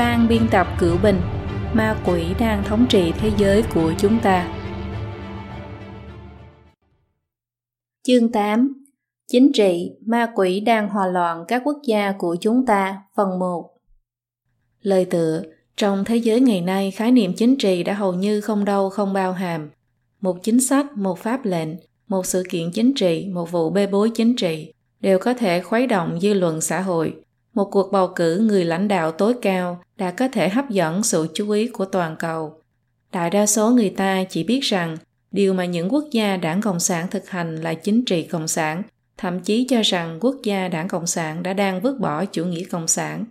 ban biên tập cửu bình ma quỷ đang thống trị thế giới của chúng ta. Chương 8 chính trị, ma quỷ đang hòa loạn các quốc gia của chúng ta, phần 1 lời tựa, trong thế giới ngày nay, khái niệm chính trị đã hầu như không đâu, không bao hàm. Một chính sách, một pháp lệnh, một sự kiện chính trị, một vụ bê bối chính trị đều có thể khuấy động dư luận xã hội một cuộc bầu cử người lãnh đạo tối cao đã có thể hấp dẫn sự chú ý của toàn cầu. Đại đa số người ta chỉ biết rằng, điều mà những quốc gia đảng cộng sản thực hành là chính trị cộng sản, thậm chí cho rằng quốc gia đảng cộng sản đã đang vứt bỏ chủ nghĩa cộng sản.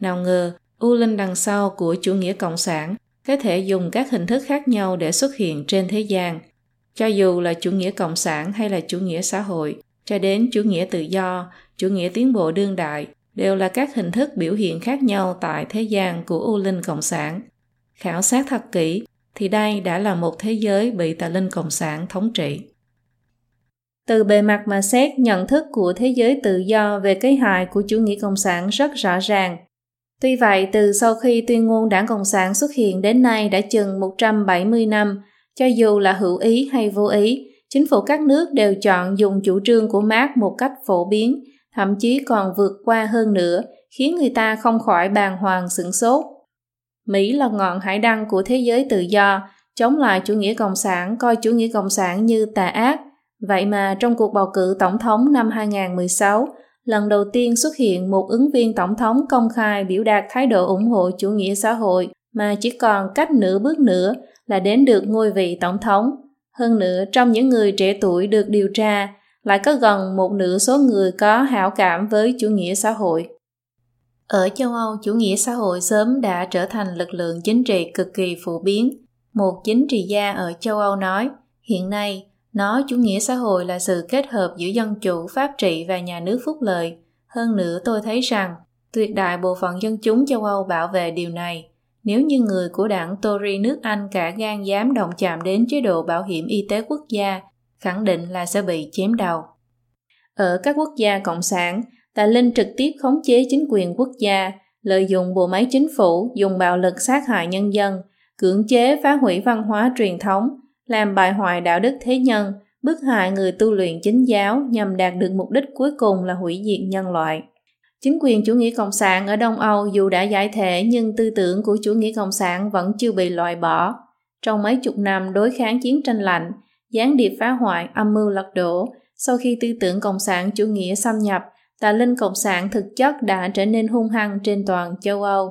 Nào ngờ, u linh đằng sau của chủ nghĩa cộng sản có thể dùng các hình thức khác nhau để xuất hiện trên thế gian. Cho dù là chủ nghĩa cộng sản hay là chủ nghĩa xã hội, cho đến chủ nghĩa tự do, chủ nghĩa tiến bộ đương đại đều là các hình thức biểu hiện khác nhau tại thế gian của u linh cộng sản. Khảo sát thật kỹ thì đây đã là một thế giới bị tà linh cộng sản thống trị. Từ bề mặt mà xét nhận thức của thế giới tự do về cái hại của chủ nghĩa cộng sản rất rõ ràng. Tuy vậy, từ sau khi tuyên ngôn đảng Cộng sản xuất hiện đến nay đã chừng 170 năm, cho dù là hữu ý hay vô ý, chính phủ các nước đều chọn dùng chủ trương của Marx một cách phổ biến, thậm chí còn vượt qua hơn nữa, khiến người ta không khỏi bàng hoàng sửng sốt. Mỹ là ngọn hải đăng của thế giới tự do, chống lại chủ nghĩa cộng sản coi chủ nghĩa cộng sản như tà ác. Vậy mà trong cuộc bầu cử tổng thống năm 2016, lần đầu tiên xuất hiện một ứng viên tổng thống công khai biểu đạt thái độ ủng hộ chủ nghĩa xã hội mà chỉ còn cách nửa bước nữa là đến được ngôi vị tổng thống. Hơn nữa, trong những người trẻ tuổi được điều tra, lại có gần một nửa số người có hảo cảm với chủ nghĩa xã hội. Ở châu Âu, chủ nghĩa xã hội sớm đã trở thành lực lượng chính trị cực kỳ phổ biến. Một chính trị gia ở châu Âu nói, hiện nay nó chủ nghĩa xã hội là sự kết hợp giữa dân chủ, pháp trị và nhà nước phúc lợi. Hơn nữa tôi thấy rằng tuyệt đại bộ phận dân chúng châu Âu bảo vệ điều này. Nếu như người của đảng Tory nước Anh cả gan dám động chạm đến chế độ bảo hiểm y tế quốc gia, khẳng định là sẽ bị chém đầu. Ở các quốc gia cộng sản, tà linh trực tiếp khống chế chính quyền quốc gia, lợi dụng bộ máy chính phủ dùng bạo lực sát hại nhân dân, cưỡng chế phá hủy văn hóa truyền thống, làm bại hoại đạo đức thế nhân, bức hại người tu luyện chính giáo nhằm đạt được mục đích cuối cùng là hủy diệt nhân loại. Chính quyền chủ nghĩa cộng sản ở Đông Âu dù đã giải thể nhưng tư tưởng của chủ nghĩa cộng sản vẫn chưa bị loại bỏ. Trong mấy chục năm đối kháng chiến tranh lạnh, gián điệp phá hoại âm mưu lật đổ, sau khi tư tưởng cộng sản chủ nghĩa xâm nhập, tà linh cộng sản thực chất đã trở nên hung hăng trên toàn châu Âu.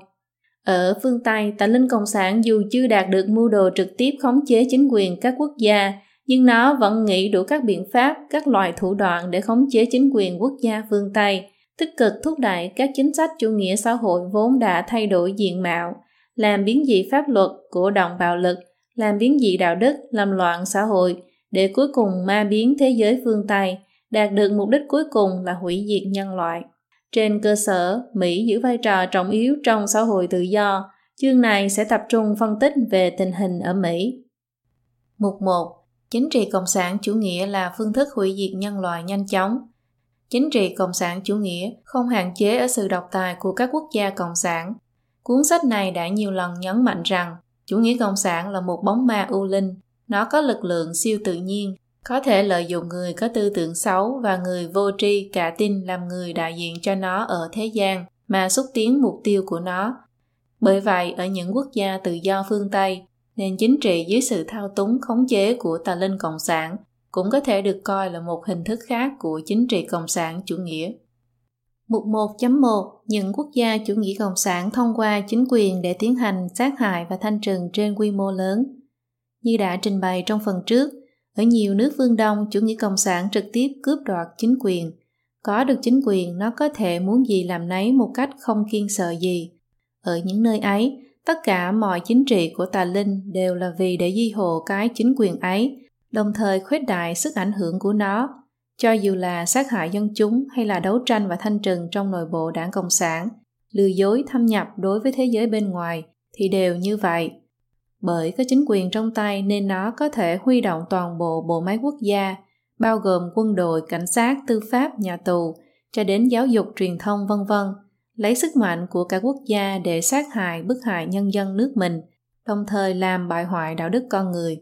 Ở phương Tây, tà linh cộng sản dù chưa đạt được mưu đồ trực tiếp khống chế chính quyền các quốc gia, nhưng nó vẫn nghĩ đủ các biện pháp, các loại thủ đoạn để khống chế chính quyền quốc gia phương Tây, tích cực thúc đẩy các chính sách chủ nghĩa xã hội vốn đã thay đổi diện mạo, làm biến dị pháp luật, cổ động bạo lực, làm biến dị đạo đức, làm loạn xã hội, để cuối cùng ma biến thế giới phương Tây, đạt được mục đích cuối cùng là hủy diệt nhân loại. Trên cơ sở, Mỹ giữ vai trò trọng yếu trong xã hội tự do, chương này sẽ tập trung phân tích về tình hình ở Mỹ. Mục 1. Chính trị Cộng sản chủ nghĩa là phương thức hủy diệt nhân loại nhanh chóng. Chính trị Cộng sản chủ nghĩa không hạn chế ở sự độc tài của các quốc gia Cộng sản. Cuốn sách này đã nhiều lần nhấn mạnh rằng chủ nghĩa Cộng sản là một bóng ma u linh. Nó có lực lượng siêu tự nhiên có thể lợi dụng người có tư tưởng xấu và người vô tri cả tin làm người đại diện cho nó ở thế gian mà xúc tiến mục tiêu của nó. Bởi vậy, ở những quốc gia tự do phương Tây, nền chính trị dưới sự thao túng khống chế của tà linh cộng sản cũng có thể được coi là một hình thức khác của chính trị cộng sản chủ nghĩa. Mục 1.1 Những quốc gia chủ nghĩa cộng sản thông qua chính quyền để tiến hành sát hại và thanh trừng trên quy mô lớn. Như đã trình bày trong phần trước, ở nhiều nước phương Đông, chủ nghĩa cộng sản trực tiếp cướp đoạt chính quyền. Có được chính quyền, nó có thể muốn gì làm nấy một cách không kiên sợ gì. Ở những nơi ấy, tất cả mọi chính trị của tà linh đều là vì để duy hộ cái chính quyền ấy, đồng thời khuếch đại sức ảnh hưởng của nó. Cho dù là sát hại dân chúng hay là đấu tranh và thanh trừng trong nội bộ đảng Cộng sản, lừa dối thâm nhập đối với thế giới bên ngoài, thì đều như vậy bởi có chính quyền trong tay nên nó có thể huy động toàn bộ bộ máy quốc gia, bao gồm quân đội, cảnh sát, tư pháp, nhà tù, cho đến giáo dục truyền thông vân vân, lấy sức mạnh của cả quốc gia để sát hại bức hại nhân dân nước mình, đồng thời làm bại hoại đạo đức con người.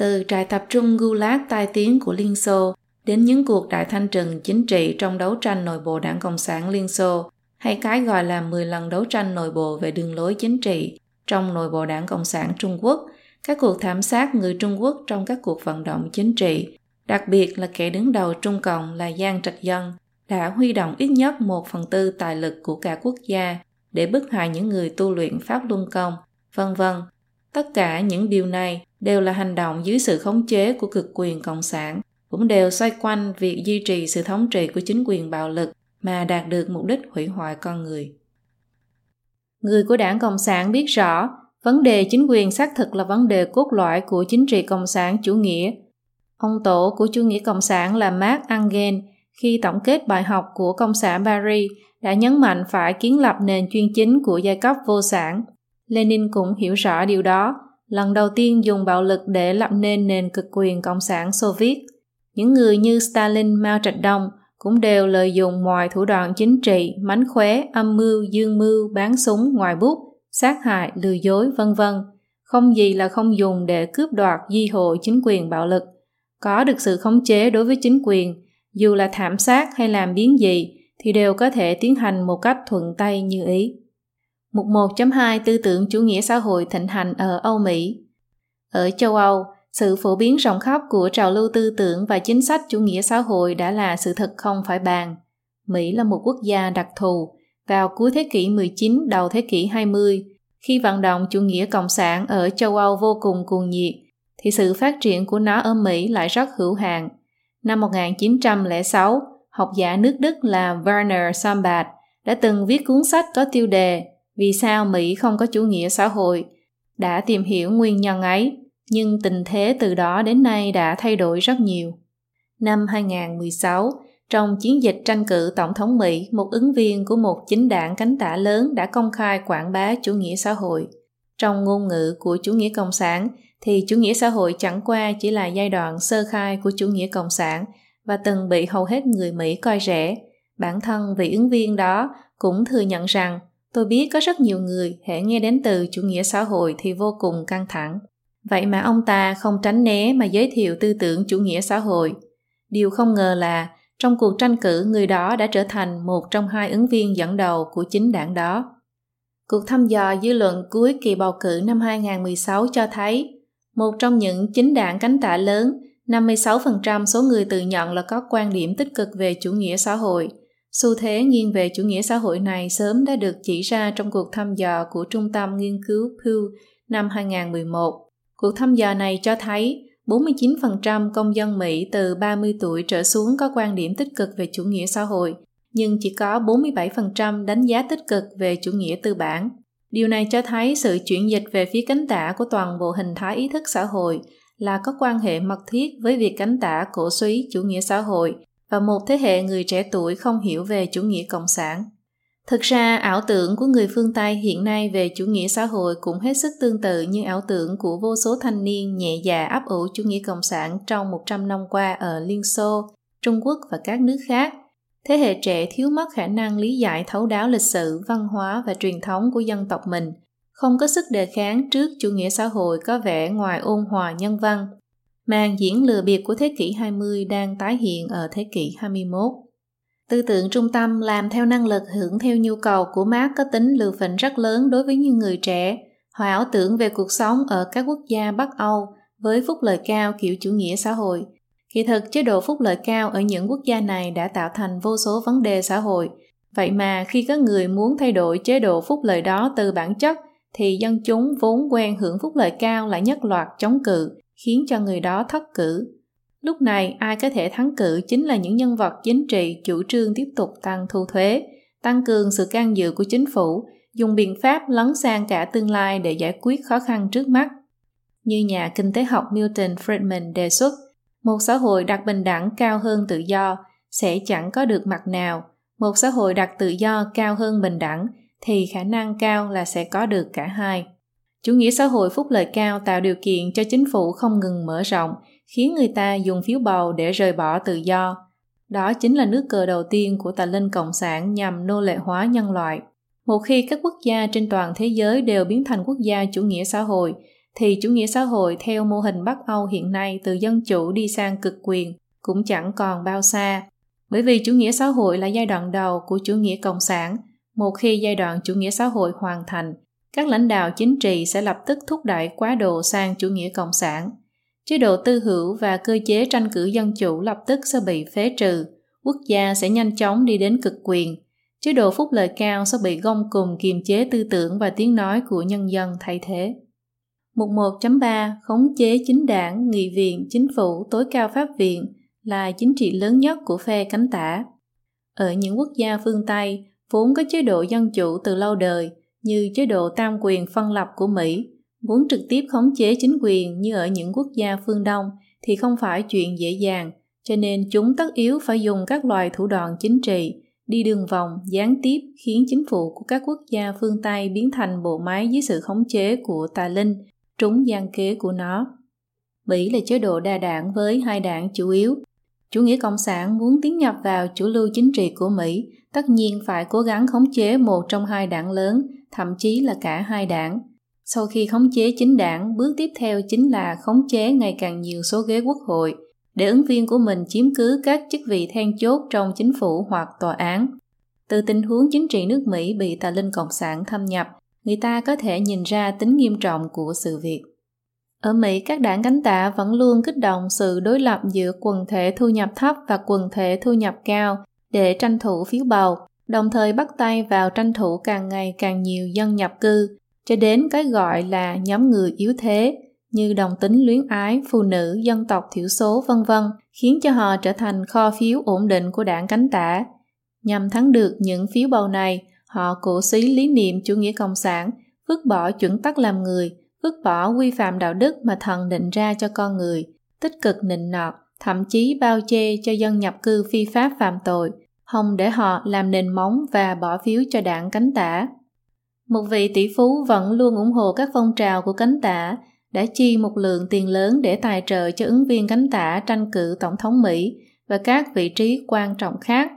Từ trại tập trung Gulag tai tiếng của Liên Xô đến những cuộc đại thanh trừng chính trị trong đấu tranh nội bộ đảng Cộng sản Liên Xô, hay cái gọi là 10 lần đấu tranh nội bộ về đường lối chính trị trong nội bộ đảng Cộng sản Trung Quốc, các cuộc thảm sát người Trung Quốc trong các cuộc vận động chính trị, đặc biệt là kẻ đứng đầu Trung Cộng là Giang Trạch Dân, đã huy động ít nhất một phần tư tài lực của cả quốc gia để bức hại những người tu luyện Pháp Luân Công, vân vân. Tất cả những điều này đều là hành động dưới sự khống chế của cực quyền Cộng sản, cũng đều xoay quanh việc duy trì sự thống trị của chính quyền bạo lực mà đạt được mục đích hủy hoại con người. Người của đảng Cộng sản biết rõ vấn đề chính quyền xác thực là vấn đề cốt lõi của chính trị Cộng sản chủ nghĩa. Ông tổ của chủ nghĩa Cộng sản là Marx Engels khi tổng kết bài học của Công sản Paris đã nhấn mạnh phải kiến lập nền chuyên chính của giai cấp vô sản. Lenin cũng hiểu rõ điều đó, lần đầu tiên dùng bạo lực để lập nên nền cực quyền Cộng sản Xô Viết. Những người như Stalin, Mao Trạch Đông cũng đều lợi dụng mọi thủ đoạn chính trị, mánh khóe, âm mưu, dương mưu, bán súng, ngoài bút, sát hại, lừa dối, vân vân. Không gì là không dùng để cướp đoạt di hộ chính quyền bạo lực. Có được sự khống chế đối với chính quyền, dù là thảm sát hay làm biến gì, thì đều có thể tiến hành một cách thuận tay như ý. Mục 1.2 Tư tưởng chủ nghĩa xã hội thịnh hành ở Âu Mỹ Ở châu Âu, sự phổ biến rộng khắp của trào lưu tư tưởng và chính sách chủ nghĩa xã hội đã là sự thật không phải bàn. Mỹ là một quốc gia đặc thù. Vào cuối thế kỷ 19, đầu thế kỷ 20, khi vận động chủ nghĩa cộng sản ở châu Âu vô cùng cuồng nhiệt, thì sự phát triển của nó ở Mỹ lại rất hữu hạn. Năm 1906, học giả nước Đức là Werner Sombart đã từng viết cuốn sách có tiêu đề vì sao Mỹ không có chủ nghĩa xã hội, đã tìm hiểu nguyên nhân ấy nhưng tình thế từ đó đến nay đã thay đổi rất nhiều. Năm 2016, trong chiến dịch tranh cử tổng thống Mỹ, một ứng viên của một chính đảng cánh tả lớn đã công khai quảng bá chủ nghĩa xã hội. Trong ngôn ngữ của chủ nghĩa cộng sản, thì chủ nghĩa xã hội chẳng qua chỉ là giai đoạn sơ khai của chủ nghĩa cộng sản và từng bị hầu hết người Mỹ coi rẻ. Bản thân vị ứng viên đó cũng thừa nhận rằng tôi biết có rất nhiều người hệ nghe đến từ chủ nghĩa xã hội thì vô cùng căng thẳng. Vậy mà ông ta không tránh né mà giới thiệu tư tưởng chủ nghĩa xã hội. Điều không ngờ là trong cuộc tranh cử người đó đã trở thành một trong hai ứng viên dẫn đầu của chính đảng đó. Cuộc thăm dò dư luận cuối kỳ bầu cử năm 2016 cho thấy một trong những chính đảng cánh tả lớn, 56% số người tự nhận là có quan điểm tích cực về chủ nghĩa xã hội. Xu thế nghiêng về chủ nghĩa xã hội này sớm đã được chỉ ra trong cuộc thăm dò của Trung tâm Nghiên cứu Pew năm 2011. Cuộc thăm dò này cho thấy 49% công dân Mỹ từ 30 tuổi trở xuống có quan điểm tích cực về chủ nghĩa xã hội, nhưng chỉ có 47% đánh giá tích cực về chủ nghĩa tư bản. Điều này cho thấy sự chuyển dịch về phía cánh tả của toàn bộ hình thái ý thức xã hội là có quan hệ mật thiết với việc cánh tả cổ suý chủ nghĩa xã hội và một thế hệ người trẻ tuổi không hiểu về chủ nghĩa cộng sản. Thực ra, ảo tưởng của người phương Tây hiện nay về chủ nghĩa xã hội cũng hết sức tương tự như ảo tưởng của vô số thanh niên nhẹ dạ áp ủ chủ nghĩa cộng sản trong 100 năm qua ở Liên Xô, Trung Quốc và các nước khác. Thế hệ trẻ thiếu mất khả năng lý giải thấu đáo lịch sử, văn hóa và truyền thống của dân tộc mình, không có sức đề kháng trước chủ nghĩa xã hội có vẻ ngoài ôn hòa nhân văn. Màn diễn lừa bịp của thế kỷ 20 đang tái hiện ở thế kỷ 21. Tư tưởng trung tâm làm theo năng lực hưởng theo nhu cầu của Marx có tính lừa phỉnh rất lớn đối với những người trẻ. Họ ảo tưởng về cuộc sống ở các quốc gia Bắc Âu với phúc lợi cao kiểu chủ nghĩa xã hội. Kỳ thực, chế độ phúc lợi cao ở những quốc gia này đã tạo thành vô số vấn đề xã hội. Vậy mà khi có người muốn thay đổi chế độ phúc lợi đó từ bản chất, thì dân chúng vốn quen hưởng phúc lợi cao lại nhất loạt chống cự, khiến cho người đó thất cử. Lúc này, ai có thể thắng cử chính là những nhân vật chính trị chủ trương tiếp tục tăng thu thuế, tăng cường sự can dự của chính phủ, dùng biện pháp lấn sang cả tương lai để giải quyết khó khăn trước mắt. Như nhà kinh tế học Milton Friedman đề xuất, một xã hội đặt bình đẳng cao hơn tự do sẽ chẳng có được mặt nào. Một xã hội đặt tự do cao hơn bình đẳng thì khả năng cao là sẽ có được cả hai. Chủ nghĩa xã hội phúc lợi cao tạo điều kiện cho chính phủ không ngừng mở rộng, khiến người ta dùng phiếu bầu để rời bỏ tự do. Đó chính là nước cờ đầu tiên của tà linh cộng sản nhằm nô lệ hóa nhân loại. Một khi các quốc gia trên toàn thế giới đều biến thành quốc gia chủ nghĩa xã hội, thì chủ nghĩa xã hội theo mô hình Bắc Âu hiện nay từ dân chủ đi sang cực quyền cũng chẳng còn bao xa. Bởi vì chủ nghĩa xã hội là giai đoạn đầu của chủ nghĩa cộng sản. Một khi giai đoạn chủ nghĩa xã hội hoàn thành, các lãnh đạo chính trị sẽ lập tức thúc đẩy quá độ sang chủ nghĩa cộng sản. Chế độ tư hữu và cơ chế tranh cử dân chủ lập tức sẽ bị phế trừ, quốc gia sẽ nhanh chóng đi đến cực quyền. Chế độ phúc lợi cao sẽ bị gông cùng kiềm chế tư tưởng và tiếng nói của nhân dân thay thế. Mục 1.3 Khống chế chính đảng, nghị viện, chính phủ, tối cao pháp viện là chính trị lớn nhất của phe cánh tả. Ở những quốc gia phương Tây, vốn có chế độ dân chủ từ lâu đời, như chế độ tam quyền phân lập của Mỹ, muốn trực tiếp khống chế chính quyền như ở những quốc gia phương Đông thì không phải chuyện dễ dàng, cho nên chúng tất yếu phải dùng các loại thủ đoạn chính trị, đi đường vòng, gián tiếp khiến chính phủ của các quốc gia phương Tây biến thành bộ máy dưới sự khống chế của tà linh, trúng gian kế của nó. Mỹ là chế độ đa đảng với hai đảng chủ yếu. Chủ nghĩa cộng sản muốn tiến nhập vào chủ lưu chính trị của Mỹ, tất nhiên phải cố gắng khống chế một trong hai đảng lớn, thậm chí là cả hai đảng. Sau khi khống chế chính đảng, bước tiếp theo chính là khống chế ngày càng nhiều số ghế quốc hội, để ứng viên của mình chiếm cứ các chức vị then chốt trong chính phủ hoặc tòa án. Từ tình huống chính trị nước Mỹ bị tà linh cộng sản thâm nhập, người ta có thể nhìn ra tính nghiêm trọng của sự việc. Ở Mỹ, các đảng cánh tả vẫn luôn kích động sự đối lập giữa quần thể thu nhập thấp và quần thể thu nhập cao để tranh thủ phiếu bầu, đồng thời bắt tay vào tranh thủ càng ngày càng nhiều dân nhập cư, cho đến cái gọi là nhóm người yếu thế như đồng tính luyến ái, phụ nữ, dân tộc thiểu số vân vân, khiến cho họ trở thành kho phiếu ổn định của đảng cánh tả. Nhằm thắng được những phiếu bầu này, họ cổ suý lý niệm chủ nghĩa cộng sản, vứt bỏ chuẩn tắc làm người, vứt bỏ quy phạm đạo đức mà thần định ra cho con người, tích cực nịnh nọt, thậm chí bao che cho dân nhập cư phi pháp phạm tội, hòng để họ làm nền móng và bỏ phiếu cho đảng cánh tả. Một vị tỷ phú vẫn luôn ủng hộ các phong trào của cánh tả, đã chi một lượng tiền lớn để tài trợ cho ứng viên cánh tả tranh cử tổng thống Mỹ và các vị trí quan trọng khác.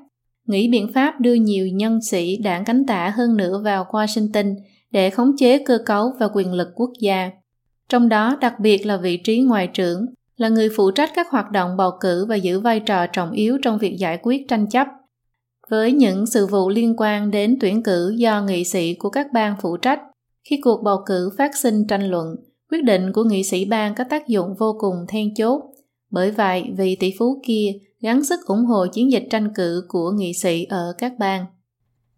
Nghĩ biện pháp đưa nhiều nhân sĩ đảng cánh tả hơn nữa vào Washington để khống chế cơ cấu và quyền lực quốc gia. Trong đó đặc biệt là vị trí ngoại trưởng, là người phụ trách các hoạt động bầu cử và giữ vai trò trọng yếu trong việc giải quyết tranh chấp. Với những sự vụ liên quan đến tuyển cử do nghị sĩ của các bang phụ trách, khi cuộc bầu cử phát sinh tranh luận, quyết định của nghị sĩ bang có tác dụng vô cùng then chốt. Bởi vậy, vị tỷ phú kia gắng sức ủng hộ chiến dịch tranh cử của nghị sĩ ở các bang.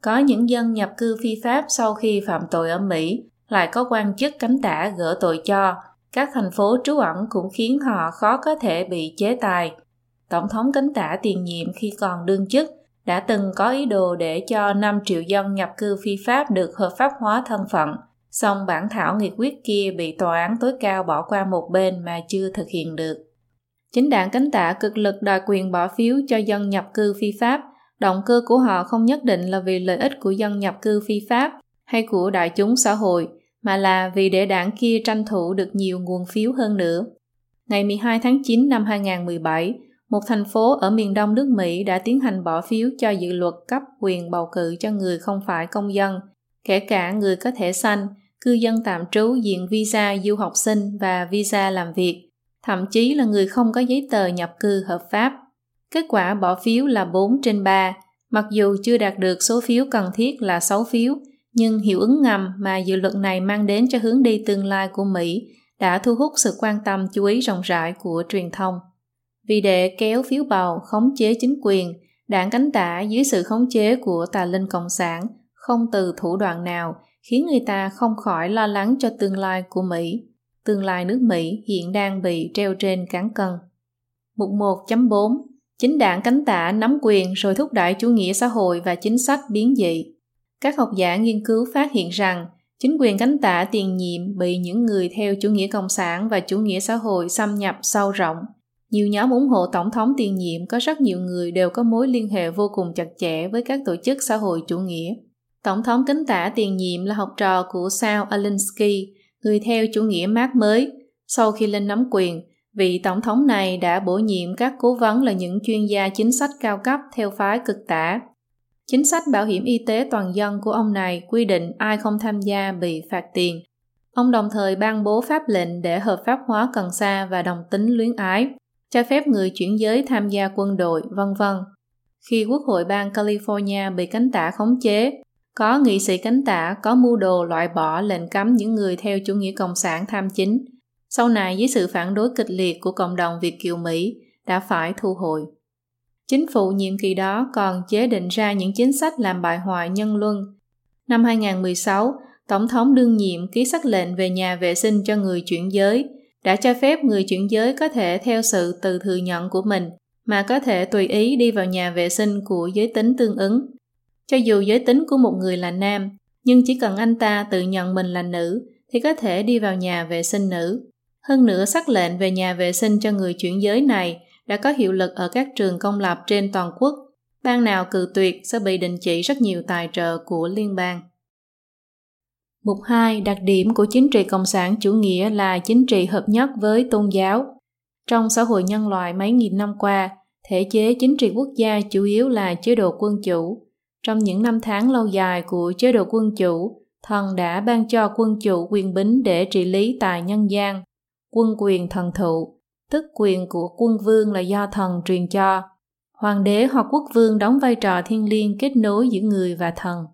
Có những dân nhập cư phi pháp sau khi phạm tội ở Mỹ lại có quan chức cánh tả gỡ tội cho, các thành phố trú ẩn cũng khiến họ khó có thể bị chế tài. Tổng thống cánh tả tiền nhiệm khi còn đương chức đã từng có ý đồ để cho 5 triệu dân nhập cư phi pháp được hợp pháp hóa thân phận, song bản thảo nghị quyết kia bị tòa án tối cao bỏ qua một bên mà chưa thực hiện được. Chính đảng cánh tả cực lực đòi quyền bỏ phiếu cho dân nhập cư phi pháp – động cơ của họ không nhất định là vì lợi ích của dân nhập cư phi pháp hay của đại chúng xã hội, mà là vì để đảng kia tranh thủ được nhiều nguồn phiếu hơn nữa. Ngày 12 tháng 9 năm 2017, một thành phố ở miền đông nước Mỹ đã tiến hành bỏ phiếu cho dự luật cấp quyền bầu cử cho người không phải công dân, kể cả người có thẻ xanh, cư dân tạm trú diện visa du học sinh và visa làm việc, thậm chí là người không có giấy tờ nhập cư hợp pháp. Kết quả bỏ phiếu là 4 trên 3, mặc dù chưa đạt được số phiếu cần thiết là 6 phiếu, nhưng hiệu ứng ngầm mà dự luật này mang đến cho hướng đi tương lai của Mỹ đã thu hút sự quan tâm chú ý rộng rãi của truyền thông. Vì để kéo phiếu bầu khống chế chính quyền, đảng cánh tả dưới sự khống chế của tà linh cộng sản không từ thủ đoạn nào khiến người ta không khỏi lo lắng cho tương lai của Mỹ. Tương lai nước Mỹ hiện đang bị treo trên cán cân. Mục 1.4 Chính đảng cánh tả nắm quyền rồi thúc đẩy chủ nghĩa xã hội và chính sách biến dị. Các học giả nghiên cứu phát hiện rằng chính quyền cánh tả tiền nhiệm bị những người theo chủ nghĩa cộng sản và chủ nghĩa xã hội xâm nhập sâu rộng. Nhiều nhóm ủng hộ tổng thống tiền nhiệm có rất nhiều người đều có mối liên hệ vô cùng chặt chẽ với các tổ chức xã hội chủ nghĩa. Tổng thống kính tả tiền nhiệm là học trò của Sao Alinsky, người theo chủ nghĩa mát mới. Sau khi lên nắm quyền, Vị tổng thống này đã bổ nhiệm các cố vấn là những chuyên gia chính sách cao cấp theo phái cực tả. Chính sách bảo hiểm y tế toàn dân của ông này quy định ai không tham gia bị phạt tiền. Ông đồng thời ban bố pháp lệnh để hợp pháp hóa cần sa và đồng tính luyến ái, cho phép người chuyển giới tham gia quân đội, vân vân. Khi Quốc hội bang California bị cánh tả khống chế, có nghị sĩ cánh tả có mưu đồ loại bỏ lệnh cấm những người theo chủ nghĩa cộng sản tham chính. Sau này dưới sự phản đối kịch liệt của cộng đồng Việt Kiều Mỹ đã phải thu hồi. Chính phủ nhiệm kỳ đó còn chế định ra những chính sách làm bại hoại nhân luân. Năm 2016, Tổng thống đương nhiệm ký sắc lệnh về nhà vệ sinh cho người chuyển giới, đã cho phép người chuyển giới có thể theo sự từ thừa nhận của mình mà có thể tùy ý đi vào nhà vệ sinh của giới tính tương ứng. Cho dù giới tính của một người là nam, nhưng chỉ cần anh ta tự nhận mình là nữ thì có thể đi vào nhà vệ sinh nữ. Hơn nữa sắc lệnh về nhà vệ sinh cho người chuyển giới này đã có hiệu lực ở các trường công lập trên toàn quốc. Bang nào cự tuyệt sẽ bị đình chỉ rất nhiều tài trợ của liên bang. Mục 2. Đặc điểm của chính trị cộng sản chủ nghĩa là chính trị hợp nhất với tôn giáo. Trong xã hội nhân loại mấy nghìn năm qua, thể chế chính trị quốc gia chủ yếu là chế độ quân chủ. Trong những năm tháng lâu dài của chế độ quân chủ, thần đã ban cho quân chủ quyền bính để trị lý tại nhân gian. Quân quyền thần thụ, tức quyền của quân vương là do thần truyền cho. Hoàng đế hoặc quốc vương đóng vai trò thiên liêng kết nối giữa người và thần.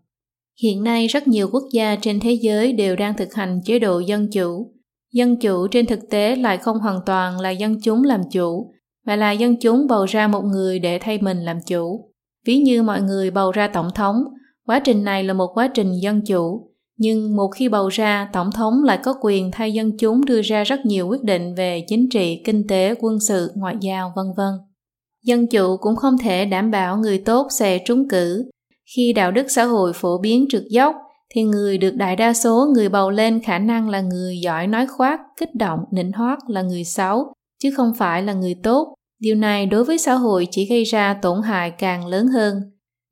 Hiện nay rất nhiều quốc gia trên thế giới đều đang thực hành chế độ dân chủ. Dân chủ trên thực tế lại không hoàn toàn là dân chúng làm chủ, mà là dân chúng bầu ra một người để thay mình làm chủ. Ví như mọi người bầu ra tổng thống, quá trình này là một quá trình dân chủ, nhưng một khi bầu ra, tổng thống lại có quyền thay dân chúng đưa ra rất nhiều quyết định về chính trị, kinh tế, quân sự, ngoại giao, vân vân. Dân chủ cũng không thể đảm bảo người tốt sẽ trúng cử, khi đạo đức xã hội phổ biến trượt dốc, thì người được đại đa số người bầu lên khả năng là người giỏi nói khoác, kích động, nịnh hót là người xấu, chứ không phải là người tốt. Điều này đối với xã hội chỉ gây ra tổn hại càng lớn hơn.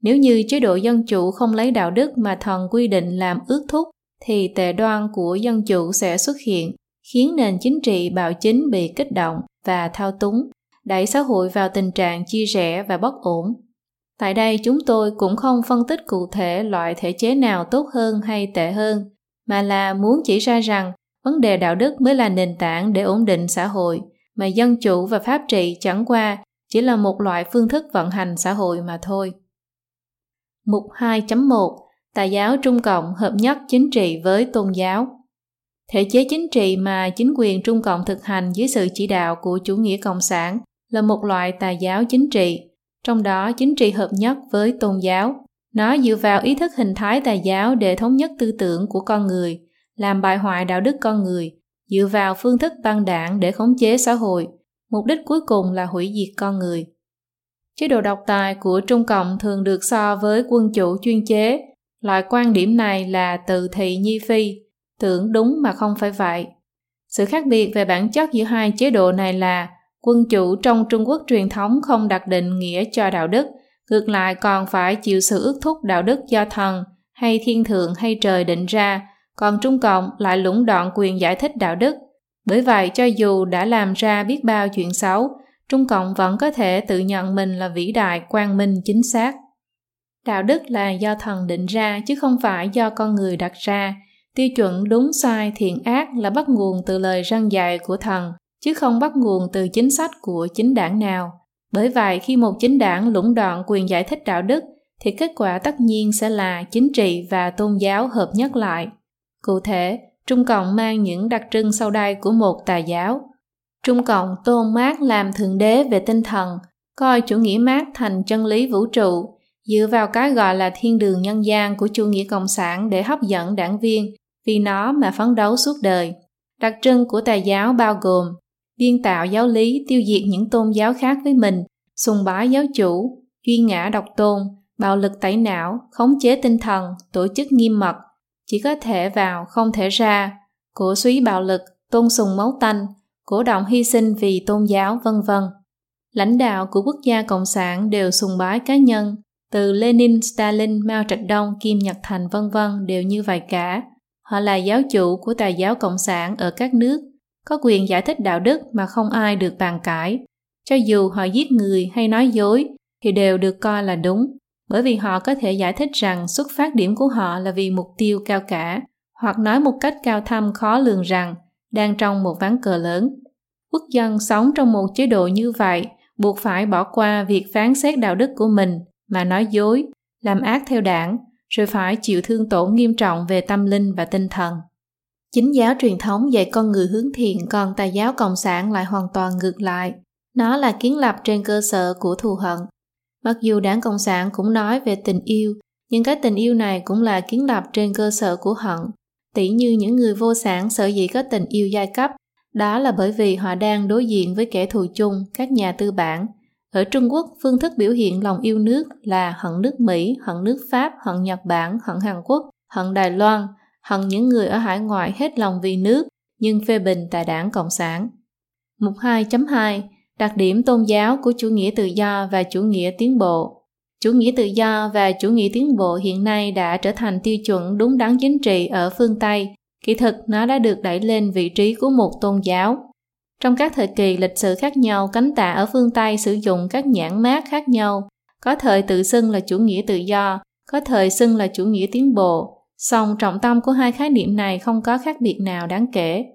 Nếu như chế độ dân chủ không lấy đạo đức mà thần quy định làm ước thúc, thì tệ đoan của dân chủ sẽ xuất hiện, khiến nền chính trị bạo chính bị kích động và thao túng, đẩy xã hội vào tình trạng chia rẽ và bất ổn. Tại đây chúng tôi cũng không phân tích cụ thể loại thể chế nào tốt hơn hay tệ hơn, mà là muốn chỉ ra rằng vấn đề đạo đức mới là nền tảng để ổn định xã hội, mà dân chủ và pháp trị chẳng qua chỉ là một loại phương thức vận hành xã hội mà thôi. Mục 2.1 Tà giáo Trung Cộng hợp nhất chính trị với tôn giáo Thể chế chính trị mà chính quyền Trung Cộng thực hành dưới sự chỉ đạo của chủ nghĩa cộng sản là một loại tà giáo chính trị trong đó chính trị hợp nhất với tôn giáo. Nó dựa vào ý thức hình thái tà giáo để thống nhất tư tưởng của con người, làm bại hoại đạo đức con người, dựa vào phương thức băng đảng để khống chế xã hội, mục đích cuối cùng là hủy diệt con người. Chế độ độc tài của Trung Cộng thường được so với quân chủ chuyên chế. Loại quan điểm này là từ thị nhi phi, tưởng đúng mà không phải vậy. Sự khác biệt về bản chất giữa hai chế độ này là Quân chủ trong Trung Quốc truyền thống không đặt định nghĩa cho đạo đức, ngược lại còn phải chịu sự ước thúc đạo đức do thần hay thiên thượng hay trời định ra, còn Trung Cộng lại lũng đoạn quyền giải thích đạo đức. Bởi vậy cho dù đã làm ra biết bao chuyện xấu, Trung Cộng vẫn có thể tự nhận mình là vĩ đại, quang minh, chính xác. Đạo đức là do thần định ra chứ không phải do con người đặt ra. Tiêu chuẩn đúng sai thiện ác là bắt nguồn từ lời răng dạy của thần, chứ không bắt nguồn từ chính sách của chính đảng nào. Bởi vậy khi một chính đảng lũng đoạn quyền giải thích đạo đức thì kết quả tất nhiên sẽ là chính trị và tôn giáo hợp nhất lại. Cụ thể, Trung Cộng mang những đặc trưng sau đây của một tà giáo. Trung Cộng tôn mát làm thượng đế về tinh thần, coi chủ nghĩa mát thành chân lý vũ trụ, dựa vào cái gọi là thiên đường nhân gian của chủ nghĩa cộng sản để hấp dẫn đảng viên, vì nó mà phấn đấu suốt đời. Đặc trưng của tà giáo bao gồm biên tạo giáo lý tiêu diệt những tôn giáo khác với mình, sùng bái giáo chủ, duy ngã độc tôn, bạo lực tẩy não, khống chế tinh thần, tổ chức nghiêm mật, chỉ có thể vào không thể ra, cổ suý bạo lực, tôn sùng máu tanh, cổ động hy sinh vì tôn giáo vân vân. Lãnh đạo của quốc gia cộng sản đều sùng bái cá nhân, từ Lenin, Stalin, Mao Trạch Đông, Kim Nhật Thành vân vân đều như vậy cả. Họ là giáo chủ của tà giáo cộng sản ở các nước có quyền giải thích đạo đức mà không ai được bàn cãi. Cho dù họ giết người hay nói dối thì đều được coi là đúng, bởi vì họ có thể giải thích rằng xuất phát điểm của họ là vì mục tiêu cao cả, hoặc nói một cách cao thâm khó lường rằng đang trong một ván cờ lớn. Quốc dân sống trong một chế độ như vậy buộc phải bỏ qua việc phán xét đạo đức của mình mà nói dối, làm ác theo đảng, rồi phải chịu thương tổn nghiêm trọng về tâm linh và tinh thần. Chính giáo truyền thống dạy con người hướng thiện còn tà giáo cộng sản lại hoàn toàn ngược lại. Nó là kiến lập trên cơ sở của thù hận. Mặc dù đảng Cộng sản cũng nói về tình yêu, nhưng cái tình yêu này cũng là kiến lập trên cơ sở của hận. Tỷ như những người vô sản sở dĩ có tình yêu giai cấp, đó là bởi vì họ đang đối diện với kẻ thù chung, các nhà tư bản. Ở Trung Quốc, phương thức biểu hiện lòng yêu nước là hận nước Mỹ, hận nước Pháp, hận Nhật Bản, hận Hàn Quốc, hận Đài Loan, hận những người ở hải ngoại hết lòng vì nước, nhưng phê bình tại đảng Cộng sản. Mục 2.2 Đặc điểm tôn giáo của chủ nghĩa tự do và chủ nghĩa tiến bộ Chủ nghĩa tự do và chủ nghĩa tiến bộ hiện nay đã trở thành tiêu chuẩn đúng đắn chính trị ở phương Tây. Kỹ thực, nó đã được đẩy lên vị trí của một tôn giáo. Trong các thời kỳ lịch sử khác nhau, cánh tả ở phương Tây sử dụng các nhãn mát khác nhau. Có thời tự xưng là chủ nghĩa tự do, có thời xưng là chủ nghĩa tiến bộ, Song trọng tâm của hai khái niệm này không có khác biệt nào đáng kể.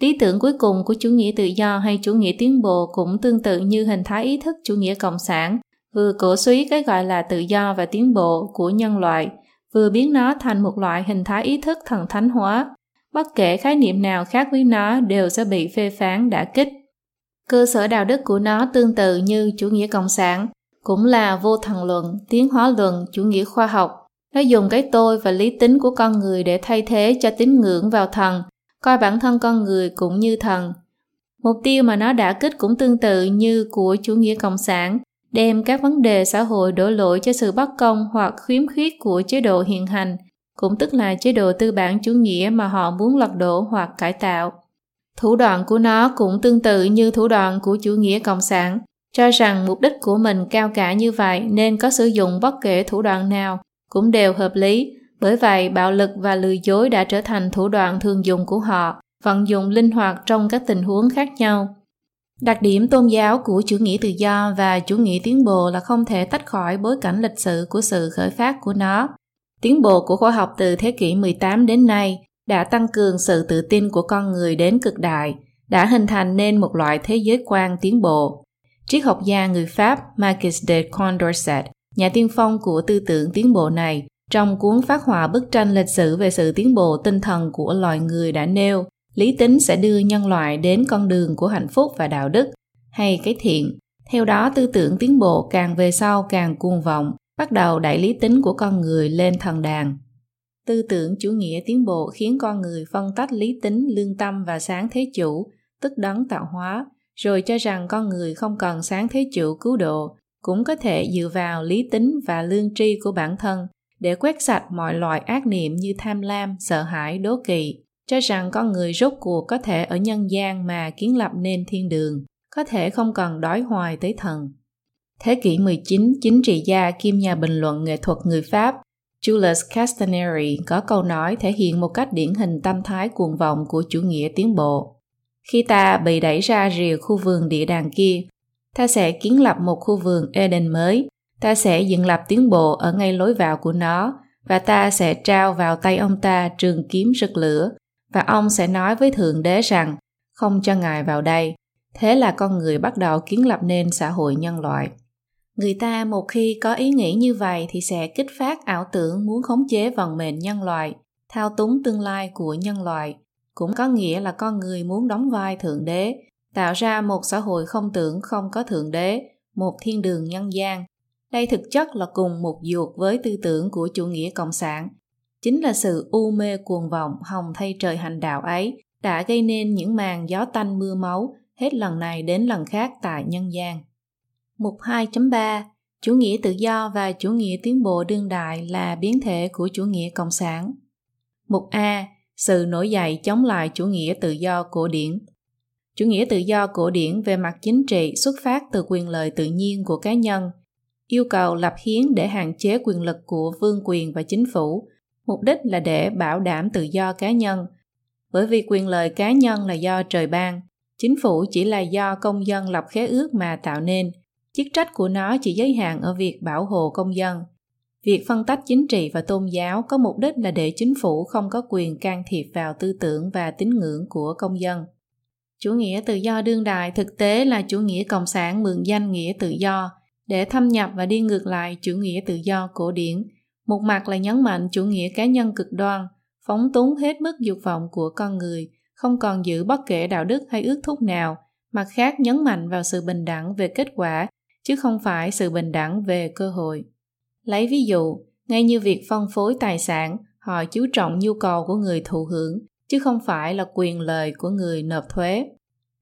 Lý tưởng cuối cùng của chủ nghĩa tự do hay chủ nghĩa tiến bộ cũng tương tự như hình thái ý thức chủ nghĩa cộng sản, vừa cổ suý cái gọi là tự do và tiến bộ của nhân loại, vừa biến nó thành một loại hình thái ý thức thần thánh hóa. Bất kể khái niệm nào khác với nó đều sẽ bị phê phán đả kích. Cơ sở đạo đức của nó tương tự như chủ nghĩa cộng sản, cũng là vô thần luận, tiến hóa luận, chủ nghĩa khoa học, nó dùng cái tôi và lý tính của con người để thay thế cho tín ngưỡng vào thần, coi bản thân con người cũng như thần. Mục tiêu mà nó đã kích cũng tương tự như của chủ nghĩa cộng sản, đem các vấn đề xã hội đổ lỗi cho sự bất công hoặc khiếm khuyết của chế độ hiện hành, cũng tức là chế độ tư bản chủ nghĩa mà họ muốn lật đổ hoặc cải tạo. Thủ đoạn của nó cũng tương tự như thủ đoạn của chủ nghĩa cộng sản, cho rằng mục đích của mình cao cả như vậy nên có sử dụng bất kể thủ đoạn nào cũng đều hợp lý, bởi vậy bạo lực và lừa dối đã trở thành thủ đoạn thường dùng của họ, vận dụng linh hoạt trong các tình huống khác nhau. Đặc điểm tôn giáo của chủ nghĩa tự do và chủ nghĩa tiến bộ là không thể tách khỏi bối cảnh lịch sử của sự khởi phát của nó. Tiến bộ của khoa học từ thế kỷ 18 đến nay đã tăng cường sự tự tin của con người đến cực đại, đã hình thành nên một loại thế giới quan tiến bộ. Triết học gia người Pháp Marquis de Condorcet nhà tiên phong của tư tưởng tiến bộ này, trong cuốn phát họa bức tranh lịch sử về sự tiến bộ tinh thần của loài người đã nêu, lý tính sẽ đưa nhân loại đến con đường của hạnh phúc và đạo đức, hay cái thiện. Theo đó, tư tưởng tiến bộ càng về sau càng cuồng vọng, bắt đầu đẩy lý tính của con người lên thần đàn. Tư tưởng chủ nghĩa tiến bộ khiến con người phân tách lý tính, lương tâm và sáng thế chủ, tức đấng tạo hóa, rồi cho rằng con người không cần sáng thế chủ cứu độ, cũng có thể dựa vào lý tính và lương tri của bản thân để quét sạch mọi loại ác niệm như tham lam, sợ hãi, đố kỵ, cho rằng con người rốt cuộc có thể ở nhân gian mà kiến lập nên thiên đường, có thể không cần đói hoài tới thần. Thế kỷ 19, chính trị gia kim nhà bình luận nghệ thuật người Pháp Julius Castaneri có câu nói thể hiện một cách điển hình tâm thái cuồng vọng của chủ nghĩa tiến bộ. Khi ta bị đẩy ra rìa khu vườn địa đàng kia, ta sẽ kiến lập một khu vườn Eden mới, ta sẽ dựng lập tiến bộ ở ngay lối vào của nó và ta sẽ trao vào tay ông ta trường kiếm rực lửa và ông sẽ nói với Thượng Đế rằng không cho Ngài vào đây. Thế là con người bắt đầu kiến lập nên xã hội nhân loại. Người ta một khi có ý nghĩ như vậy thì sẽ kích phát ảo tưởng muốn khống chế vận mệnh nhân loại, thao túng tương lai của nhân loại. Cũng có nghĩa là con người muốn đóng vai Thượng Đế tạo ra một xã hội không tưởng không có thượng đế, một thiên đường nhân gian. Đây thực chất là cùng một ruột với tư tưởng của chủ nghĩa cộng sản. Chính là sự u mê cuồng vọng hồng thay trời hành đạo ấy đã gây nên những màn gió tanh mưa máu hết lần này đến lần khác tại nhân gian. Mục 2.3 Chủ nghĩa tự do và chủ nghĩa tiến bộ đương đại là biến thể của chủ nghĩa cộng sản. Mục A. Sự nổi dậy chống lại chủ nghĩa tự do cổ điển chủ nghĩa tự do cổ điển về mặt chính trị xuất phát từ quyền lợi tự nhiên của cá nhân yêu cầu lập hiến để hạn chế quyền lực của vương quyền và chính phủ mục đích là để bảo đảm tự do cá nhân bởi vì quyền lợi cá nhân là do trời ban, chính phủ chỉ là do công dân lập khế ước mà tạo nên, chức trách của nó chỉ giới hạn ở việc bảo hộ công dân. Việc phân tách chính trị và tôn giáo có mục đích là để chính phủ không có quyền can thiệp vào tư tưởng và tín ngưỡng của công dân. Chủ nghĩa tự do đương đại thực tế là chủ nghĩa cộng sản mượn danh nghĩa tự do để thâm nhập và đi ngược lại chủ nghĩa tự do cổ điển. Một mặt là nhấn mạnh chủ nghĩa cá nhân cực đoan, phóng túng hết mức dục vọng của con người, không còn giữ bất kể đạo đức hay ước thúc nào, mặt khác nhấn mạnh vào sự bình đẳng về kết quả, chứ không phải sự bình đẳng về cơ hội. Lấy ví dụ, ngay như việc phân phối tài sản, họ chú trọng nhu cầu của người thụ hưởng, chứ không phải là quyền lợi của người nộp thuế.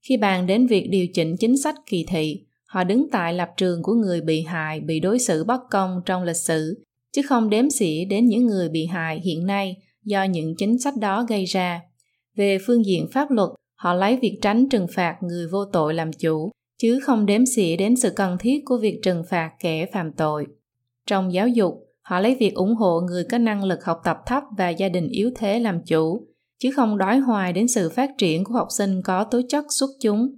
Khi bàn đến việc điều chỉnh chính sách kỳ thị, họ đứng tại lập trường của người bị hại bị đối xử bất công trong lịch sử, chứ không đếm xỉa đến những người bị hại hiện nay do những chính sách đó gây ra. Về phương diện pháp luật, họ lấy việc tránh trừng phạt người vô tội làm chủ, chứ không đếm xỉa đến sự cần thiết của việc trừng phạt kẻ phạm tội. Trong giáo dục, họ lấy việc ủng hộ người có năng lực học tập thấp và gia đình yếu thế làm chủ, chứ không đói hoài đến sự phát triển của học sinh có tố chất xuất chúng.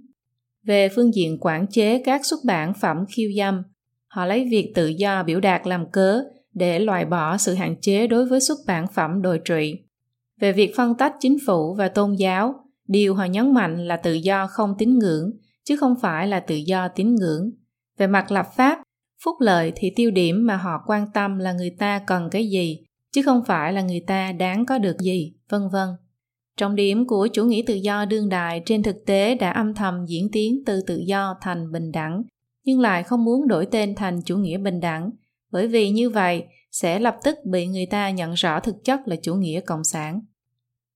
Về phương diện quản chế các xuất bản phẩm khiêu dâm, họ lấy việc tự do biểu đạt làm cớ để loại bỏ sự hạn chế đối với xuất bản phẩm đồi trụy. Về việc phân tách chính phủ và tôn giáo, điều họ nhấn mạnh là tự do không tín ngưỡng, chứ không phải là tự do tín ngưỡng. Về mặt lập pháp, phúc lợi thì tiêu điểm mà họ quan tâm là người ta cần cái gì, chứ không phải là người ta đáng có được gì, vân vân. Trọng điểm của chủ nghĩa tự do đương đại trên thực tế đã âm thầm diễn tiến từ tự do thành bình đẳng, nhưng lại không muốn đổi tên thành chủ nghĩa bình đẳng, bởi vì như vậy sẽ lập tức bị người ta nhận rõ thực chất là chủ nghĩa cộng sản.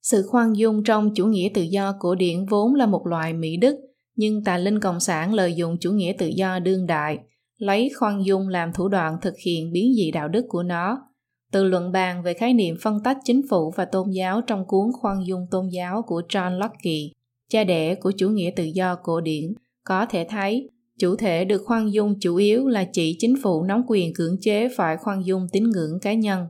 Sự khoan dung trong chủ nghĩa tự do cổ điển vốn là một loại mỹ đức, nhưng tà linh cộng sản lợi dụng chủ nghĩa tự do đương đại, lấy khoan dung làm thủ đoạn thực hiện biến dị đạo đức của nó, từ luận bàn về khái niệm phân tách chính phủ và tôn giáo trong cuốn Khoan dung tôn giáo của John Locke, cha đẻ của chủ nghĩa tự do cổ điển, có thể thấy chủ thể được khoan dung chủ yếu là chỉ chính phủ nắm quyền cưỡng chế phải khoan dung tín ngưỡng cá nhân.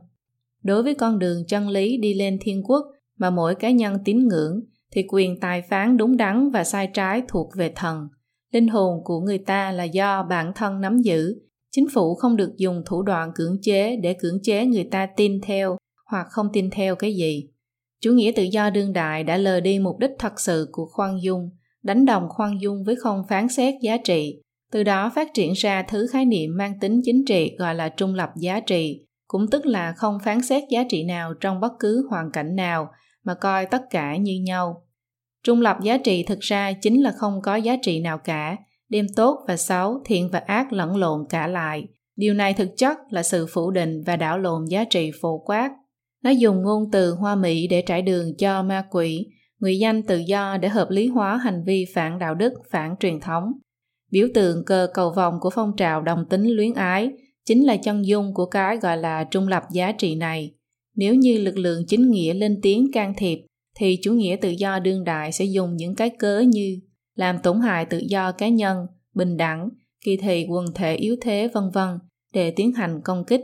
Đối với con đường chân lý đi lên thiên quốc mà mỗi cá nhân tín ngưỡng thì quyền tài phán đúng đắn và sai trái thuộc về thần. Linh hồn của người ta là do bản thân nắm giữ chính phủ không được dùng thủ đoạn cưỡng chế để cưỡng chế người ta tin theo hoặc không tin theo cái gì. Chủ nghĩa tự do đương đại đã lờ đi mục đích thật sự của khoan dung, đánh đồng khoan dung với không phán xét giá trị. Từ đó phát triển ra thứ khái niệm mang tính chính trị gọi là trung lập giá trị, cũng tức là không phán xét giá trị nào trong bất cứ hoàn cảnh nào mà coi tất cả như nhau. Trung lập giá trị thực ra chính là không có giá trị nào cả đem tốt và xấu, thiện và ác lẫn lộn cả lại. Điều này thực chất là sự phủ định và đảo lộn giá trị phổ quát. Nó dùng ngôn từ hoa mỹ để trải đường cho ma quỷ, người danh tự do để hợp lý hóa hành vi phản đạo đức, phản truyền thống. Biểu tượng cờ cầu vòng của phong trào đồng tính luyến ái chính là chân dung của cái gọi là trung lập giá trị này. Nếu như lực lượng chính nghĩa lên tiếng can thiệp, thì chủ nghĩa tự do đương đại sẽ dùng những cái cớ như làm tổn hại tự do cá nhân, bình đẳng, kỳ thị quần thể yếu thế vân vân để tiến hành công kích.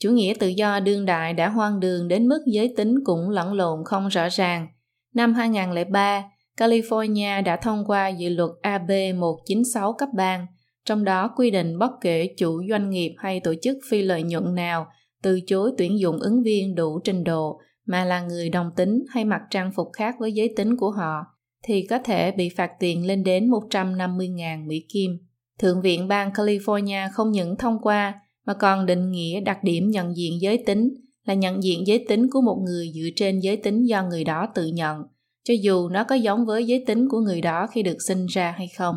Chủ nghĩa tự do đương đại đã hoang đường đến mức giới tính cũng lẫn lộn không rõ ràng. Năm 2003, California đã thông qua dự luật AB 196 cấp bang, trong đó quy định bất kể chủ doanh nghiệp hay tổ chức phi lợi nhuận nào từ chối tuyển dụng ứng viên đủ trình độ mà là người đồng tính hay mặc trang phục khác với giới tính của họ thì có thể bị phạt tiền lên đến 150.000 Mỹ Kim. Thượng viện bang California không những thông qua mà còn định nghĩa đặc điểm nhận diện giới tính là nhận diện giới tính của một người dựa trên giới tính do người đó tự nhận, cho dù nó có giống với giới tính của người đó khi được sinh ra hay không.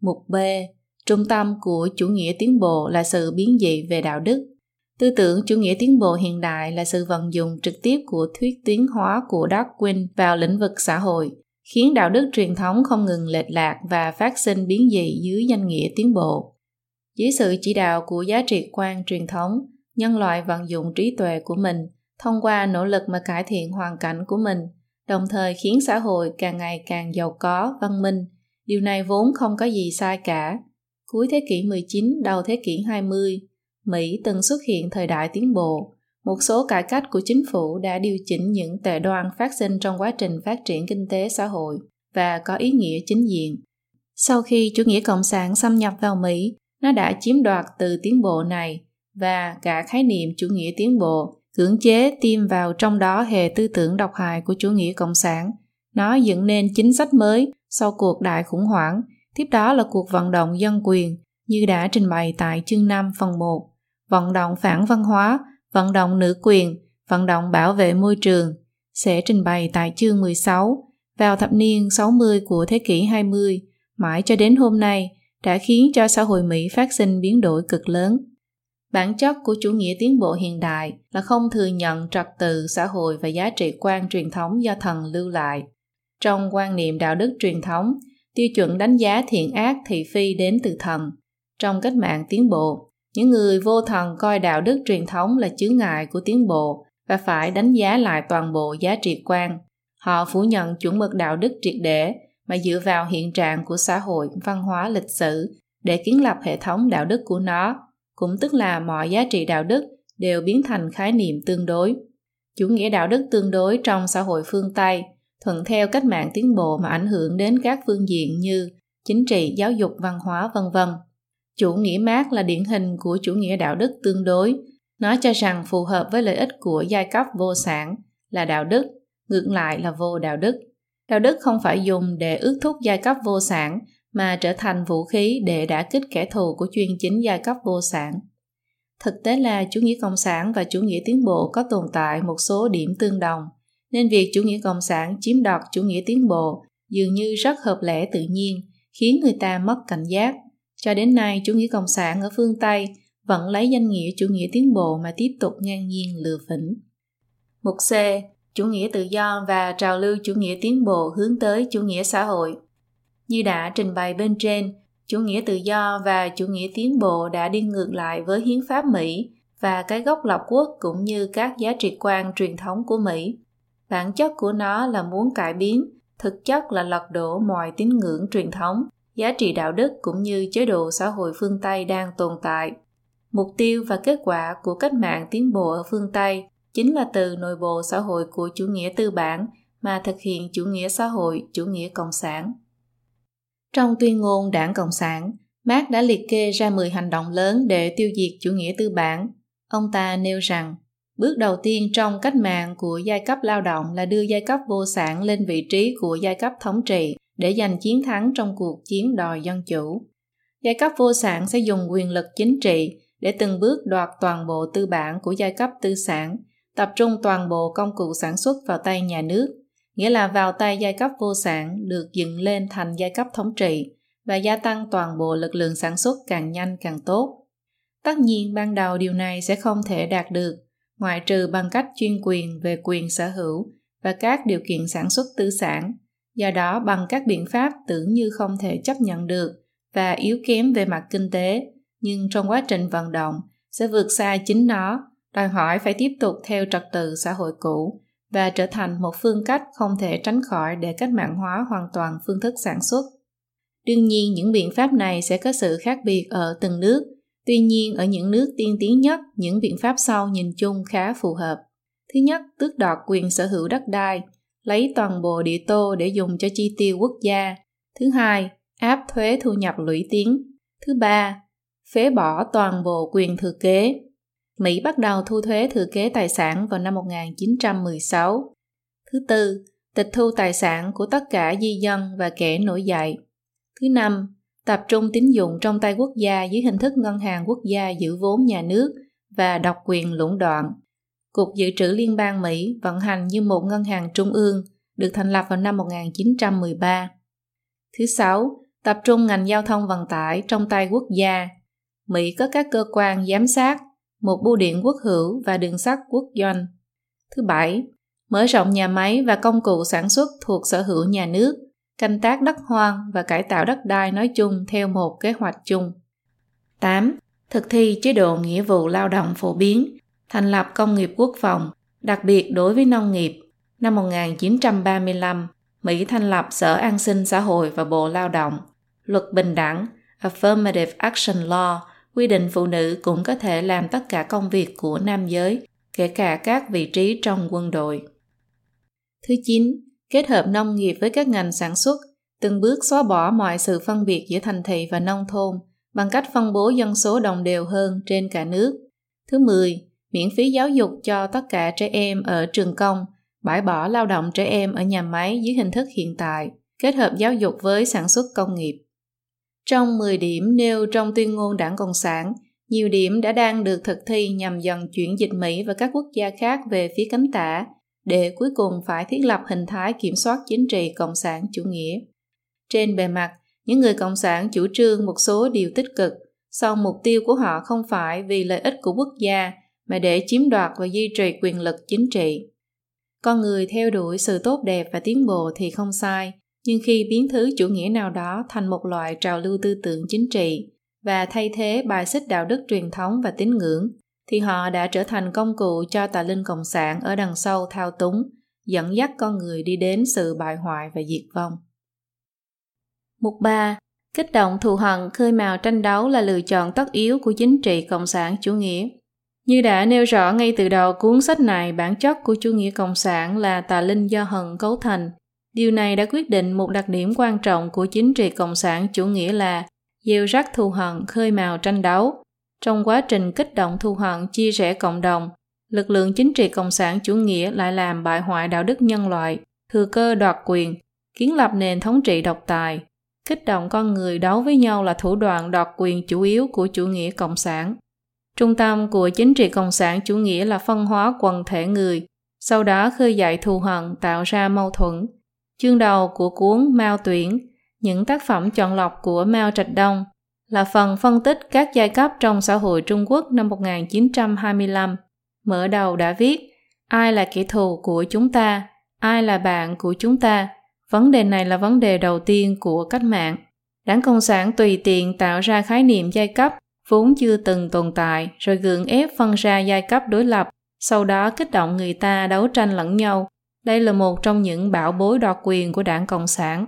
Mục B. Trung tâm của chủ nghĩa tiến bộ là sự biến dị về đạo đức. Tư tưởng chủ nghĩa tiến bộ hiện đại là sự vận dụng trực tiếp của thuyết tiến hóa của Darwin vào lĩnh vực xã hội, khiến đạo đức truyền thống không ngừng lệch lạc và phát sinh biến dị dưới danh nghĩa tiến bộ. Dưới sự chỉ đạo của giá trị quan truyền thống, nhân loại vận dụng trí tuệ của mình thông qua nỗ lực mà cải thiện hoàn cảnh của mình, đồng thời khiến xã hội càng ngày càng giàu có, văn minh. Điều này vốn không có gì sai cả. Cuối thế kỷ 19, đầu thế kỷ 20, Mỹ từng xuất hiện thời đại tiến bộ một số cải cách của chính phủ đã điều chỉnh những tệ đoan phát sinh trong quá trình phát triển kinh tế xã hội và có ý nghĩa chính diện. Sau khi chủ nghĩa cộng sản xâm nhập vào Mỹ, nó đã chiếm đoạt từ tiến bộ này và cả khái niệm chủ nghĩa tiến bộ cưỡng chế tiêm vào trong đó hệ tư tưởng độc hại của chủ nghĩa cộng sản. Nó dựng nên chính sách mới sau cuộc đại khủng hoảng, tiếp đó là cuộc vận động dân quyền như đã trình bày tại chương 5 phần 1, vận động phản văn hóa, vận động nữ quyền, vận động bảo vệ môi trường, sẽ trình bày tại chương 16 vào thập niên 60 của thế kỷ 20, mãi cho đến hôm nay đã khiến cho xã hội Mỹ phát sinh biến đổi cực lớn. Bản chất của chủ nghĩa tiến bộ hiện đại là không thừa nhận trật tự xã hội và giá trị quan truyền thống do thần lưu lại. Trong quan niệm đạo đức truyền thống, tiêu chuẩn đánh giá thiện ác thị phi đến từ thần. Trong cách mạng tiến bộ, những người vô thần coi đạo đức truyền thống là chướng ngại của tiến bộ và phải đánh giá lại toàn bộ giá trị quan. Họ phủ nhận chuẩn mực đạo đức triệt để mà dựa vào hiện trạng của xã hội, văn hóa, lịch sử để kiến lập hệ thống đạo đức của nó, cũng tức là mọi giá trị đạo đức đều biến thành khái niệm tương đối. Chủ nghĩa đạo đức tương đối trong xã hội phương Tây thuận theo cách mạng tiến bộ mà ảnh hưởng đến các phương diện như chính trị, giáo dục, văn hóa, vân vân. Chủ nghĩa Mác là điển hình của chủ nghĩa đạo đức tương đối. Nó cho rằng phù hợp với lợi ích của giai cấp vô sản là đạo đức, ngược lại là vô đạo đức. Đạo đức không phải dùng để ước thúc giai cấp vô sản mà trở thành vũ khí để đả kích kẻ thù của chuyên chính giai cấp vô sản. Thực tế là chủ nghĩa cộng sản và chủ nghĩa tiến bộ có tồn tại một số điểm tương đồng, nên việc chủ nghĩa cộng sản chiếm đoạt chủ nghĩa tiến bộ dường như rất hợp lẽ tự nhiên, khiến người ta mất cảnh giác. Cho đến nay, chủ nghĩa cộng sản ở phương Tây vẫn lấy danh nghĩa chủ nghĩa tiến bộ mà tiếp tục ngang nhiên lừa phỉnh. Mục C. Chủ nghĩa tự do và trào lưu chủ nghĩa tiến bộ hướng tới chủ nghĩa xã hội. Như đã trình bày bên trên, chủ nghĩa tự do và chủ nghĩa tiến bộ đã đi ngược lại với hiến pháp Mỹ và cái gốc lập quốc cũng như các giá trị quan truyền thống của Mỹ. Bản chất của nó là muốn cải biến, thực chất là lật đổ mọi tín ngưỡng truyền thống, giá trị đạo đức cũng như chế độ xã hội phương Tây đang tồn tại. Mục tiêu và kết quả của cách mạng tiến bộ ở phương Tây chính là từ nội bộ xã hội của chủ nghĩa tư bản mà thực hiện chủ nghĩa xã hội, chủ nghĩa cộng sản. Trong tuyên ngôn Đảng Cộng sản, Marx đã liệt kê ra 10 hành động lớn để tiêu diệt chủ nghĩa tư bản. Ông ta nêu rằng, bước đầu tiên trong cách mạng của giai cấp lao động là đưa giai cấp vô sản lên vị trí của giai cấp thống trị để giành chiến thắng trong cuộc chiến đòi dân chủ. Giai cấp vô sản sẽ dùng quyền lực chính trị để từng bước đoạt toàn bộ tư bản của giai cấp tư sản, tập trung toàn bộ công cụ sản xuất vào tay nhà nước nghĩa là vào tay giai cấp vô sản được dựng lên thành giai cấp thống trị và gia tăng toàn bộ lực lượng sản xuất càng nhanh càng tốt. Tất nhiên ban đầu điều này sẽ không thể đạt được, ngoại trừ bằng cách chuyên quyền về quyền sở hữu và các điều kiện sản xuất tư sản, do đó bằng các biện pháp tưởng như không thể chấp nhận được và yếu kém về mặt kinh tế, nhưng trong quá trình vận động sẽ vượt xa chính nó, đòi hỏi phải tiếp tục theo trật tự xã hội cũ và trở thành một phương cách không thể tránh khỏi để cách mạng hóa hoàn toàn phương thức sản xuất. Đương nhiên những biện pháp này sẽ có sự khác biệt ở từng nước, tuy nhiên ở những nước tiên tiến nhất, những biện pháp sau nhìn chung khá phù hợp. Thứ nhất, tước đoạt quyền sở hữu đất đai, lấy toàn bộ địa tô để dùng cho chi tiêu quốc gia. Thứ hai, áp thuế thu nhập lũy tiến. Thứ ba, phế bỏ toàn bộ quyền thừa kế. Mỹ bắt đầu thu thuế thừa kế tài sản vào năm 1916. Thứ tư, tịch thu tài sản của tất cả di dân và kẻ nổi dậy. Thứ năm, tập trung tín dụng trong tay quốc gia dưới hình thức ngân hàng quốc gia giữ vốn nhà nước và độc quyền lũng đoạn. Cục Dự trữ Liên bang Mỹ vận hành như một ngân hàng trung ương, được thành lập vào năm 1913. Thứ sáu, tập trung ngành giao thông vận tải trong tay quốc gia. Mỹ có các cơ quan giám sát, một bưu điện quốc hữu và đường sắt quốc doanh. Thứ bảy, mở rộng nhà máy và công cụ sản xuất thuộc sở hữu nhà nước, canh tác đất hoang và cải tạo đất đai nói chung theo một kế hoạch chung. 8. Thực thi chế độ nghĩa vụ lao động phổ biến, thành lập công nghiệp quốc phòng, đặc biệt đối với nông nghiệp. Năm 1935, Mỹ thành lập Sở An sinh xã hội và Bộ Lao động, luật bình đẳng, Affirmative Action Law quy định phụ nữ cũng có thể làm tất cả công việc của nam giới kể cả các vị trí trong quân đội. Thứ 9. Kết hợp nông nghiệp với các ngành sản xuất, từng bước xóa bỏ mọi sự phân biệt giữa thành thị và nông thôn bằng cách phân bố dân số đồng đều hơn trên cả nước. Thứ 10. Miễn phí giáo dục cho tất cả trẻ em ở trường công, bãi bỏ lao động trẻ em ở nhà máy dưới hình thức hiện tại, kết hợp giáo dục với sản xuất công nghiệp. Trong 10 điểm nêu trong tuyên ngôn đảng Cộng sản, nhiều điểm đã đang được thực thi nhằm dần chuyển dịch Mỹ và các quốc gia khác về phía cánh tả, để cuối cùng phải thiết lập hình thái kiểm soát chính trị cộng sản chủ nghĩa. Trên bề mặt, những người cộng sản chủ trương một số điều tích cực, song mục tiêu của họ không phải vì lợi ích của quốc gia mà để chiếm đoạt và duy trì quyền lực chính trị. Con người theo đuổi sự tốt đẹp và tiến bộ thì không sai, nhưng khi biến thứ chủ nghĩa nào đó thành một loại trào lưu tư tưởng chính trị và thay thế bài xích đạo đức truyền thống và tín ngưỡng, thì họ đã trở thành công cụ cho tà linh cộng sản ở đằng sau thao túng, dẫn dắt con người đi đến sự bại hoại và diệt vong. Mục 3. Kích động thù hận khơi mào tranh đấu là lựa chọn tất yếu của chính trị cộng sản chủ nghĩa. Như đã nêu rõ ngay từ đầu cuốn sách này, bản chất của chủ nghĩa cộng sản là tà linh do hận cấu thành. Điều này đã quyết định một đặc điểm quan trọng của chính trị cộng sản chủ nghĩa là gieo rắc thù hận khơi mào tranh đấu. Trong quá trình kích động thù hận chia rẽ cộng đồng, lực lượng chính trị cộng sản chủ nghĩa lại làm bại hoại đạo đức nhân loại, thừa cơ đoạt quyền, kiến lập nền thống trị độc tài, kích động con người đấu với nhau là thủ đoạn đoạt quyền chủ yếu của chủ nghĩa cộng sản. Trung tâm của chính trị cộng sản chủ nghĩa là phân hóa quần thể người, sau đó khơi dậy thù hận tạo ra mâu thuẫn. Chương đầu của cuốn Mao Tuyển, những tác phẩm chọn lọc của Mao Trạch Đông, là phần phân tích các giai cấp trong xã hội Trung Quốc năm 1925. Mở đầu đã viết, ai là kẻ thù của chúng ta, ai là bạn của chúng ta. Vấn đề này là vấn đề đầu tiên của cách mạng. Đảng Cộng sản tùy tiện tạo ra khái niệm giai cấp vốn chưa từng tồn tại rồi gượng ép phân ra giai cấp đối lập, sau đó kích động người ta đấu tranh lẫn nhau. Đây là một trong những bảo bối đoạt quyền của đảng Cộng sản.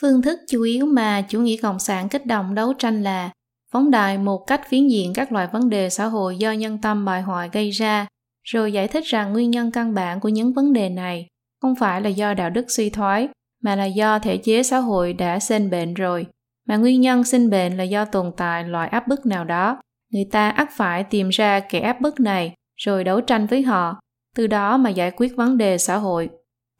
Phương thức chủ yếu mà chủ nghĩa Cộng sản kích động đấu tranh là phóng đại một cách phiến diện các loại vấn đề xã hội do nhân tâm bại hoại gây ra, rồi giải thích rằng nguyên nhân căn bản của những vấn đề này không phải là do đạo đức suy thoái, mà là do thể chế xã hội đã sinh bệnh rồi mà nguyên nhân sinh bệnh là do tồn tại loại áp bức nào đó. Người ta ắt phải tìm ra kẻ áp bức này, rồi đấu tranh với họ, từ đó mà giải quyết vấn đề xã hội.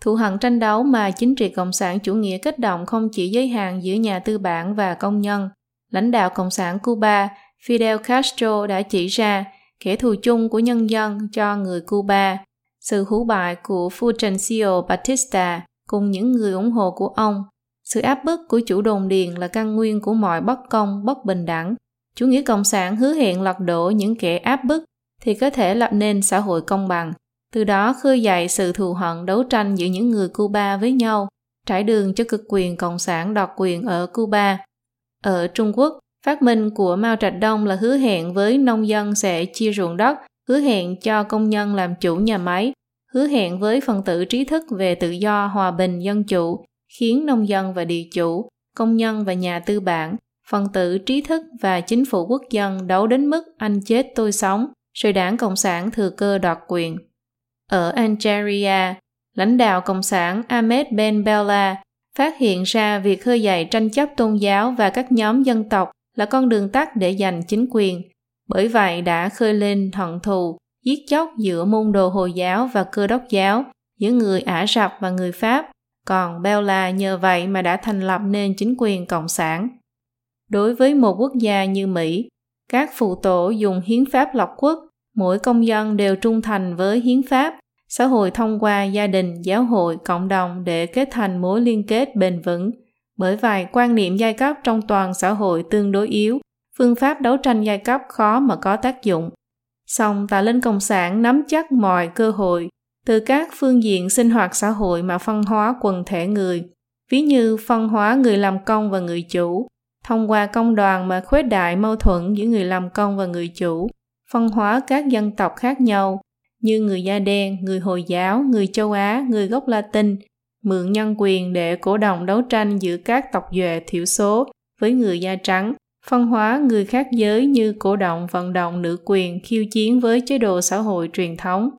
Thù hận tranh đấu mà chính trị cộng sản chủ nghĩa kích động không chỉ giới hạn giữa nhà tư bản và công nhân. Lãnh đạo cộng sản cuba fidel castro đã chỉ ra kẻ thù chung của nhân dân cho người cuba. Sự hủ bại của fulgencio batista cùng những người ủng hộ của ông sự áp bức của chủ đồn điền là căn nguyên của mọi bất công, bất bình đẳng. Chủ nghĩa cộng sản hứa hẹn lật đổ những kẻ áp bức thì có thể lập nên xã hội công bằng. Từ đó khơi dậy sự thù hận đấu tranh giữa những người Cuba với nhau, trải đường cho cực quyền cộng sản đoạt quyền ở Cuba. Ở Trung Quốc, phát minh của Mao Trạch Đông là hứa hẹn với nông dân sẽ chia ruộng đất, hứa hẹn cho công nhân làm chủ nhà máy, hứa hẹn với phần tử trí thức về tự do, hòa bình, dân chủ, khiến nông dân và địa chủ, công nhân và nhà tư bản, phần tử trí thức và chính phủ quốc dân đấu đến mức anh chết tôi sống, rồi đảng Cộng sản thừa cơ đoạt quyền. Ở Algeria, lãnh đạo Cộng sản Ahmed Ben Bella phát hiện ra việc khơi dậy tranh chấp tôn giáo và các nhóm dân tộc là con đường tắt để giành chính quyền. Bởi vậy đã khơi lên hận thù, giết chóc giữa môn đồ Hồi giáo và cơ đốc giáo, giữa người Ả Rập và người Pháp, còn Bella nhờ vậy mà đã thành lập nên chính quyền cộng sản. Đối với một quốc gia như Mỹ, các phụ tổ dùng hiến pháp lập quốc, mỗi công dân đều trung thành với hiến pháp, xã hội thông qua gia đình, giáo hội, cộng đồng để kết thành mối liên kết bền vững. Bởi vậy, quan niệm giai cấp trong toàn xã hội tương đối yếu, phương pháp đấu tranh giai cấp khó mà có tác dụng. Song tà linh cộng sản nắm chắc mọi cơ hội từ các phương diện sinh hoạt xã hội mà phân hóa quần thể người, ví như phân hóa người làm công và người chủ, thông qua công đoàn mà khuếch đại mâu thuẫn giữa người làm công và người chủ, phân hóa các dân tộc khác nhau như người da đen, người Hồi giáo, người châu Á, người gốc Latin, mượn nhân quyền để cổ động đấu tranh giữa các tộc duệ thiểu số với người da trắng, phân hóa người khác giới như cổ động vận động nữ quyền khiêu chiến với chế độ xã hội truyền thống,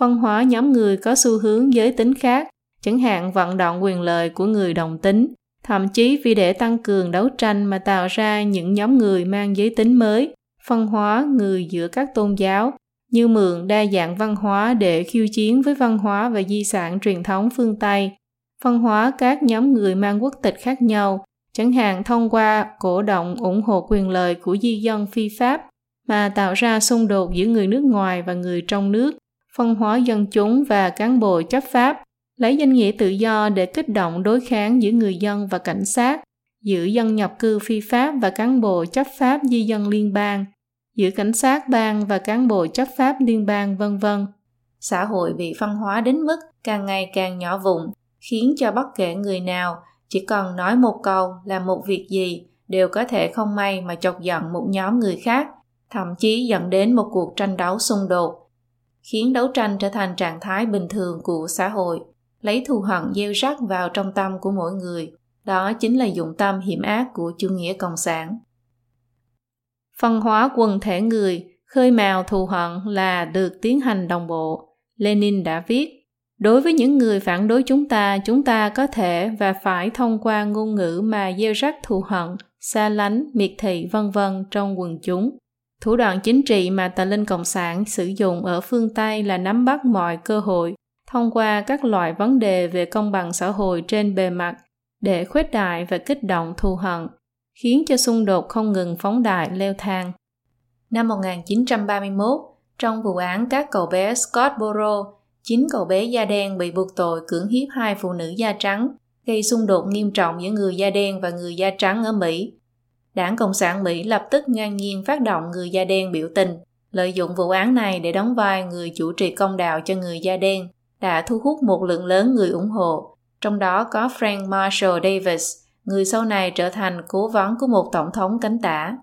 phân hóa nhóm người có xu hướng giới tính khác, chẳng hạn vận động quyền lợi của người đồng tính, thậm chí vì để tăng cường đấu tranh mà tạo ra những nhóm người mang giới tính mới, phân hóa người giữa các tôn giáo, như mượn đa dạng văn hóa để khiêu chiến với văn hóa và di sản truyền thống phương Tây, phân hóa các nhóm người mang quốc tịch khác nhau, chẳng hạn thông qua cổ động ủng hộ quyền lợi của di dân phi pháp mà tạo ra xung đột giữa người nước ngoài và người trong nước, phân hóa dân chúng và cán bộ chấp pháp, lấy danh nghĩa tự do để kích động đối kháng giữa người dân và cảnh sát, giữa dân nhập cư phi pháp và cán bộ chấp pháp di dân liên bang, giữa cảnh sát bang và cán bộ chấp pháp liên bang vân vân. Xã hội bị phân hóa đến mức càng ngày càng nhỏ vụn, khiến cho bất kể người nào chỉ cần nói một câu làm một việc gì đều có thể không may mà chọc giận một nhóm người khác, thậm chí dẫn đến một cuộc tranh đấu xung đột, khiến đấu tranh trở thành trạng thái bình thường của xã hội, lấy thù hận gieo rắc vào trong tâm của mỗi người. Đó chính là dụng tâm hiểm ác của chủ nghĩa cộng sản. Phân hóa quần thể người, khơi mào thù hận là được tiến hành đồng bộ. Lenin đã viết, đối với những người phản đối chúng ta chúng ta có thể và phải thông qua ngôn ngữ mà gieo rắc thù hận xa lánh miệt thị vân vân trong quần chúng thủ đoạn chính trị mà tà linh cộng sản sử dụng ở phương tây là nắm bắt mọi cơ hội thông qua các loại vấn đề về công bằng xã hội trên bề mặt để khuếch đại và kích động thù hận khiến cho xung đột không ngừng phóng đại leo thang. Năm 1931, trong vụ án các cậu bé Scottboro, Chín cậu bé da đen bị buộc tội cưỡng hiếp hai phụ nữ da trắng, gây xung đột nghiêm trọng giữa người da đen và người da trắng ở Mỹ. Đảng Cộng sản Mỹ lập tức ngang nhiên phát động người da đen biểu tình, lợi dụng vụ án này để đóng vai người chủ trì công đạo cho người da đen, đã thu hút một lượng lớn người ủng hộ, trong đó có Frank Marshall Davis, người sau này trở thành cố vấn của một tổng thống cánh tả.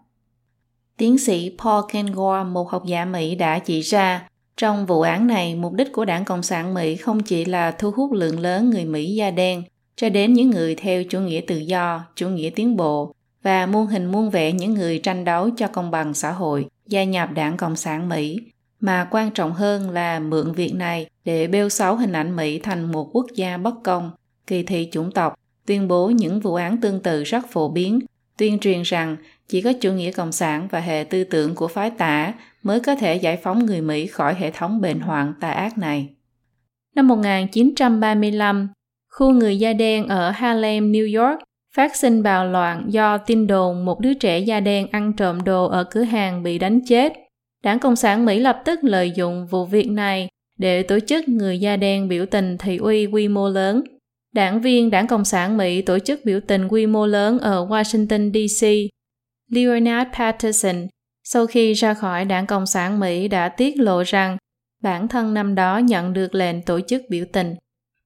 Tiến sĩ Paul Kengor, một học giả Mỹ đã chỉ ra trong vụ án này, mục đích của đảng Cộng sản Mỹ không chỉ là thu hút lượng lớn người Mỹ da đen, cho đến những người theo chủ nghĩa tự do, chủ nghĩa tiến bộ và muôn hình muôn vẻ những người tranh đấu cho công bằng xã hội, gia nhập đảng Cộng sản Mỹ, mà quan trọng hơn là mượn việc này để bêu xấu hình ảnh Mỹ thành một quốc gia bất công, kỳ thị chủng tộc, tuyên bố những vụ án tương tự rất phổ biến, tuyên truyền rằng chỉ có chủ nghĩa cộng sản và hệ tư tưởng của phái tả mới có thể giải phóng người Mỹ khỏi hệ thống bệnh hoạn tà ác này. Năm 1935, khu người da đen ở Harlem, New York phát sinh bạo loạn do tin đồn một đứa trẻ da đen ăn trộm đồ ở cửa hàng bị đánh chết. Đảng Cộng sản Mỹ lập tức lợi dụng vụ việc này để tổ chức người da đen biểu tình thị uy quy mô lớn. Đảng viên Đảng Cộng sản Mỹ tổ chức biểu tình quy mô lớn ở Washington, D.C. Leonard Patterson, sau khi ra khỏi đảng Cộng sản Mỹ đã tiết lộ rằng bản thân năm đó nhận được lệnh tổ chức biểu tình.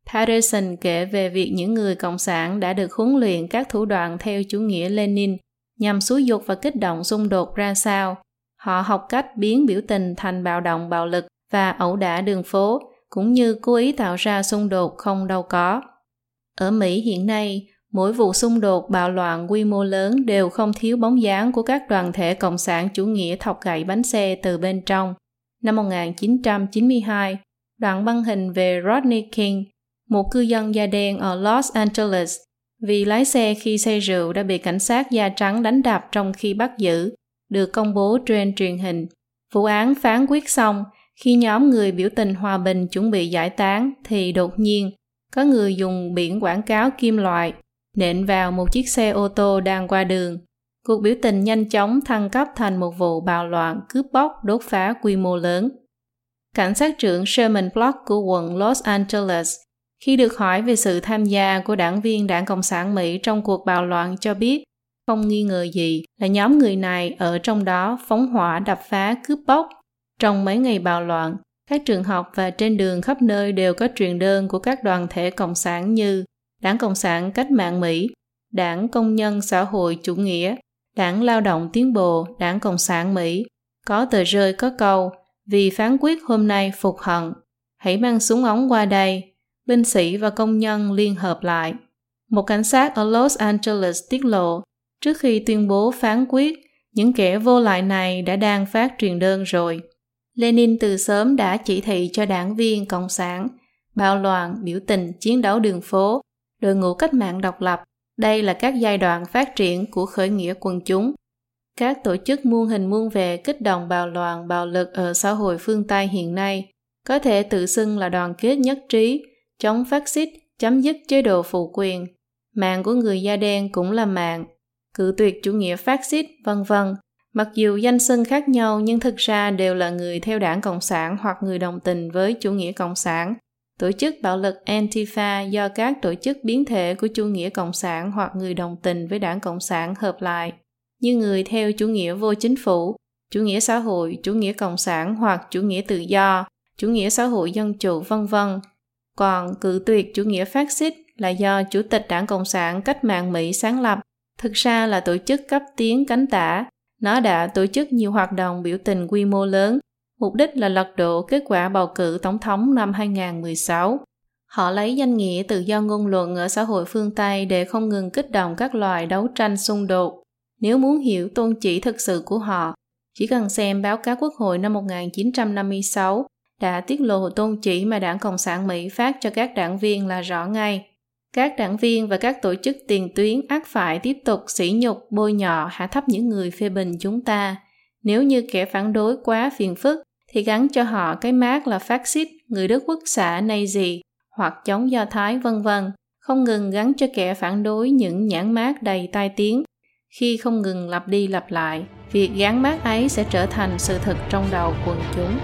Patterson kể về việc những người Cộng sản đã được huấn luyện các thủ đoạn theo chủ nghĩa Lenin nhằm xúi dục và kích động xung đột ra sao. Họ học cách biến biểu tình thành bạo động bạo lực và ẩu đả đường phố, cũng như cố ý tạo ra xung đột không đâu có. Ở Mỹ hiện nay, Mỗi vụ xung đột bạo loạn quy mô lớn đều không thiếu bóng dáng của các đoàn thể cộng sản chủ nghĩa thọc gậy bánh xe từ bên trong. Năm 1992, đoạn băng hình về Rodney King, một cư dân da đen ở Los Angeles, vì lái xe khi say rượu đã bị cảnh sát da trắng đánh đập trong khi bắt giữ, được công bố trên truyền hình. Vụ án phán quyết xong, khi nhóm người biểu tình hòa bình chuẩn bị giải tán thì đột nhiên có người dùng biển quảng cáo kim loại nện vào một chiếc xe ô tô đang qua đường. Cuộc biểu tình nhanh chóng thăng cấp thành một vụ bạo loạn cướp bóc đốt phá quy mô lớn. Cảnh sát trưởng Sherman Block của quận Los Angeles khi được hỏi về sự tham gia của đảng viên đảng Cộng sản Mỹ trong cuộc bạo loạn cho biết không nghi ngờ gì là nhóm người này ở trong đó phóng hỏa đập phá cướp bóc. Trong mấy ngày bạo loạn, các trường học và trên đường khắp nơi đều có truyền đơn của các đoàn thể cộng sản như Đảng Cộng sản Cách mạng Mỹ, Đảng Công nhân Xã hội Chủ nghĩa, Đảng Lao động Tiến bộ, Đảng Cộng sản Mỹ, có tờ rơi có câu vì phán quyết hôm nay phục hận, hãy mang súng ống qua đây, binh sĩ và công nhân liên hợp lại. Một cảnh sát ở Los Angeles tiết lộ, Trước khi tuyên bố phán quyết, những kẻ vô lại này đã đang phát truyền đơn rồi. Lenin từ sớm đã chỉ thị cho đảng viên Cộng sản, bạo loạn, biểu tình, chiến đấu đường phố, đội ngũ cách mạng độc lập. Đây là các giai đoạn phát triển của khởi nghĩa quần chúng. Các tổ chức muôn hình muôn vẻ kích động bạo loạn, bạo lực ở xã hội phương Tây hiện nay có thể tự xưng là đoàn kết nhất trí, chống phát xít, chấm dứt chế độ phụ quyền. Mạng của người da đen cũng là mạng, cự tuyệt chủ nghĩa phát xít, vân vân. Mặc dù danh xưng khác nhau nhưng thực ra đều là người theo đảng Cộng sản hoặc người đồng tình với chủ nghĩa Cộng sản. Tổ chức bạo lực Antifa do các tổ chức biến thể của chủ nghĩa Cộng sản hoặc người đồng tình với đảng Cộng sản hợp lại, như người theo chủ nghĩa vô chính phủ, chủ nghĩa xã hội, chủ nghĩa Cộng sản hoặc chủ nghĩa tự do, chủ nghĩa xã hội dân chủ vân vân. Còn cự tuyệt chủ nghĩa phát xít là do Chủ tịch Đảng Cộng sản Cách mạng Mỹ sáng lập, thực ra là tổ chức cấp tiến cánh tả. Nó đã tổ chức nhiều hoạt động biểu tình quy mô lớn, mục đích là lật đổ kết quả bầu cử tổng thống năm 2016. Họ lấy danh nghĩa tự do ngôn luận ở xã hội phương Tây để không ngừng kích động các loài đấu tranh xung đột. Nếu muốn hiểu tôn chỉ thực sự của họ, chỉ cần xem báo cáo quốc hội năm 1956 đã tiết lộ tôn chỉ mà đảng Cộng sản Mỹ phát cho các đảng viên là rõ ngay. Các đảng viên và các tổ chức tiền tuyến ác phải tiếp tục sỉ nhục, bôi nhọ, hạ thấp những người phê bình chúng ta. Nếu như kẻ phản đối quá phiền phức, thì gắn cho họ cái mát là phát xít, người Đức quốc xã Nazi hoặc chống Do Thái vân vân, không ngừng gắn cho kẻ phản đối những nhãn mát đầy tai tiếng. Khi không ngừng lặp đi lặp lại, việc gắn mát ấy sẽ trở thành sự thật trong đầu quần chúng.